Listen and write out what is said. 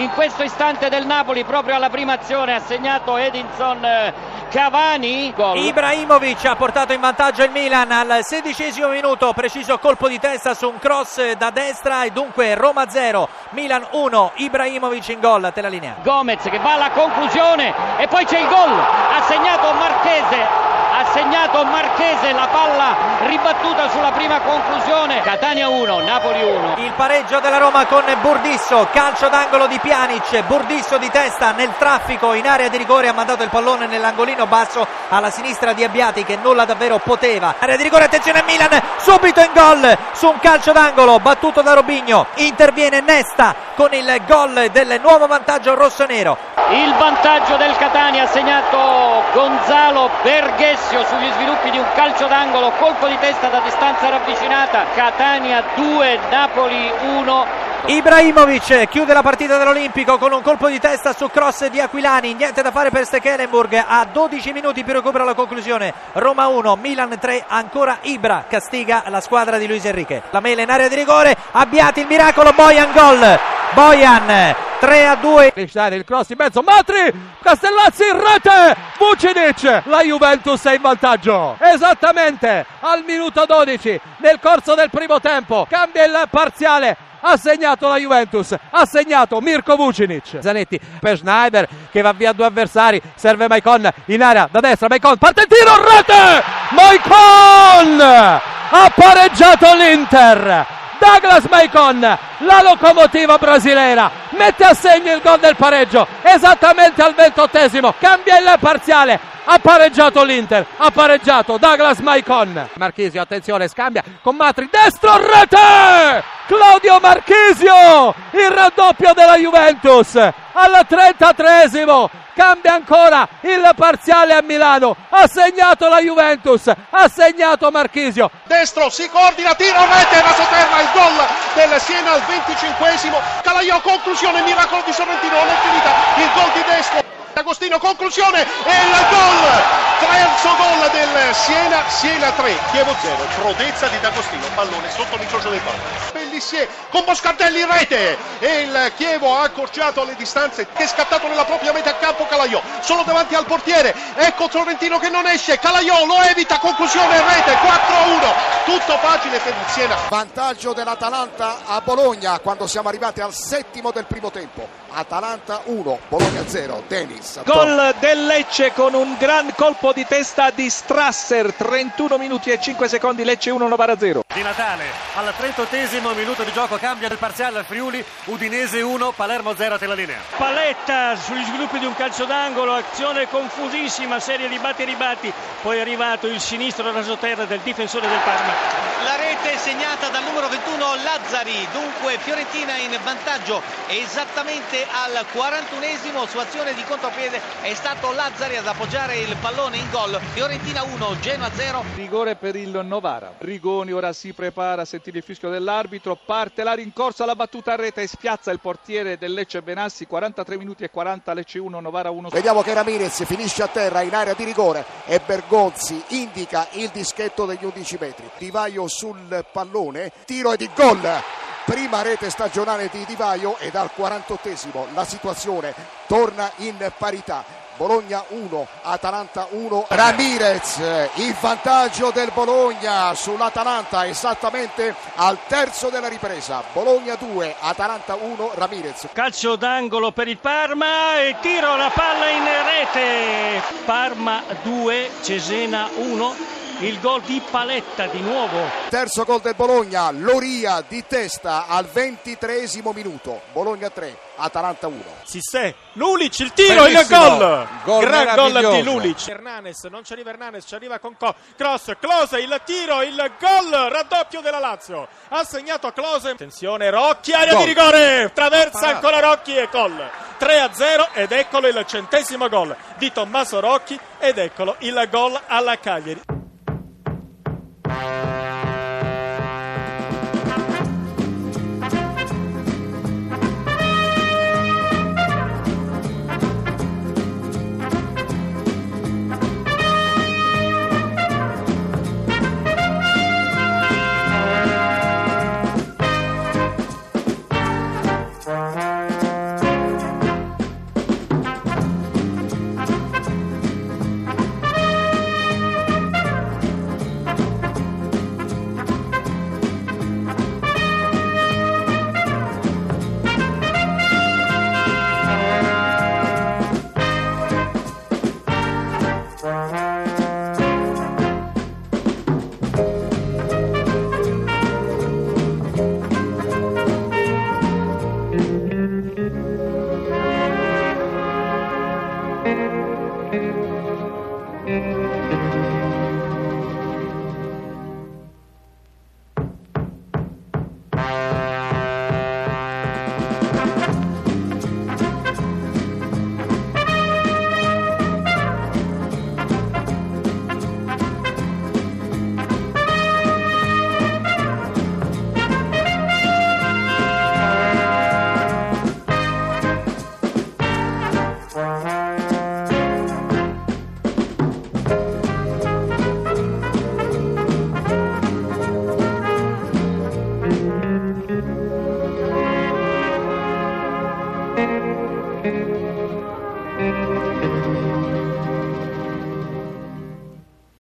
in questo istante del Napoli proprio alla prima azione ha segnato Edinson eh, Cavani. Gol. Ibrahimovic ha portato in vantaggio il Milan al sedicesimo minuto, preciso colpo di testa su un cross da destra e dunque Roma 0, Milan 1, Ibrahimovic in gol, te la linea. Gomez che va alla conclusione e poi c'è il gol, ha segnato Marchese ha segnato Marchese la palla ribattuta sulla prima conclusione. Catania 1 Napoli 1 il pareggio della Roma con Burdisso calcio d'angolo di Pjanic. Burdisso di testa nel traffico in area di rigore ha mandato il pallone nell'angolino basso alla sinistra di Abbiati che nulla davvero poteva. Area di rigore attenzione a Milan subito in gol su un calcio d'angolo battuto da Robigno interviene Nesta con il gol del nuovo vantaggio rossonero il vantaggio del Catania ha segnato Gonzalo Berghessio sugli sviluppi di un calcio d'angolo, colpo di testa da distanza ravvicinata, Catania 2, Napoli 1. Ibrahimovic chiude la partita dell'Olimpico con un colpo di testa su cross di Aquilani, niente da fare per Stekelenburg, a 12 minuti più recupera la conclusione, Roma 1, Milan 3, ancora Ibra castiga la squadra di Luis Enrique. La mela in area di rigore, Abbiati il miracolo, Boyan gol, Boyan 3 a 2 il cross in mezzo Matri Castellazzi in rete Vucinic la Juventus è in vantaggio esattamente al minuto 12 nel corso del primo tempo cambia il parziale ha segnato la Juventus, ha segnato Mirko Vucinic. Zanetti per Schneider che va via due avversari, serve Maicon in area da destra, Maicon parte il tiro, rete! Maicon ha pareggiato l'Inter. Douglas Maicon, la locomotiva brasilera, mette a segno il gol del pareggio esattamente al ventottesimo, cambia il parziale, ha pareggiato l'Inter, ha pareggiato Douglas Maicon. Marchisio, attenzione, scambia con Matri, destro, rete! Claudio Marchisio, il raddoppio della Juventus. Al 33esimo cambia ancora il parziale a Milano. Ha segnato la Juventus ha segnato Marchisio. Destro si coordina tiro rete la Soterra il gol del Siena al 25esimo Calaiò conclusione miracolo di Sorrentino non il gol di destro Agostino conclusione e il gol terzo gol del Siena Siena 3 Chievo 0 prodezza di D'Agostino pallone sotto l'incrocio del palo Pellissier con Boscardelli in rete e il Chievo ha accorciato le distanze che è scattato nella propria metà campo Calaiò solo davanti al portiere ecco Sorrentino che non esce Calaiò lo evita conclusione in rete 4-1 tutto facile per il Siena. Vantaggio dell'Atalanta a Bologna quando siamo arrivati al settimo del primo tempo. Atalanta 1 Bologna 0 Denis. Gol del Lecce con un gran colpo di testa di Strasser 31 minuti e 5 secondi Lecce 1 Novara 0 di Natale. Al 38 minuto di gioco cambia il parziale al Friuli Udinese 1 Palermo 0 a te la linea. Paletta sugli sviluppi di un calcio d'angolo azione confusissima serie di batti e ribatti. Poi è arrivato il sinistro rasoterra del difensore del Parma. La rete segnata dal numero 21 Lazzari. Dunque Fiorentina in vantaggio esattamente al 41esimo su azione di contropiede è stato Lazzari ad appoggiare il pallone in gol. Fiorentina 1 Genoa 0 rigore per il Novara. Rigoni ora si prepara a sentire il fischio dell'arbitro parte la rincorsa la battuta a rete e spiazza il portiere del Lecce Benassi 43 minuti e 40 Lecce 1 Novara 1 vediamo che Ramirez finisce a terra in area di rigore e Bergonzi indica il dischetto degli 11 metri. Di Vaio sul pallone tiro e di gol. Prima rete stagionale di Di Vaio e dal 48esimo la situazione torna in parità Bologna 1, Atalanta 1, Ramirez, il vantaggio del Bologna sull'Atalanta esattamente al terzo della ripresa, Bologna 2, Atalanta 1, Ramirez. Calcio d'angolo per il Parma e tiro la palla in rete, Parma 2, Cesena 1 il gol di Paletta di nuovo. Terzo gol del Bologna, Loria di testa al ventitreesimo minuto. Bologna 3, Atalanta 1. Sissè, Lulic, il tiro, Bellissimo. il gol! gol Gran gol di Lulic. Hernanes, non ci arriva Hernanes, ci arriva con Co- Cross, Close, il tiro, il gol, raddoppio della Lazio. Ha segnato Close. Attenzione, Rocchi, area gol. di rigore, traversa ancora Rocchi e gol. 3 a 0 ed eccolo il centesimo gol di Tommaso Rocchi ed eccolo il gol alla Cagliari. Müzik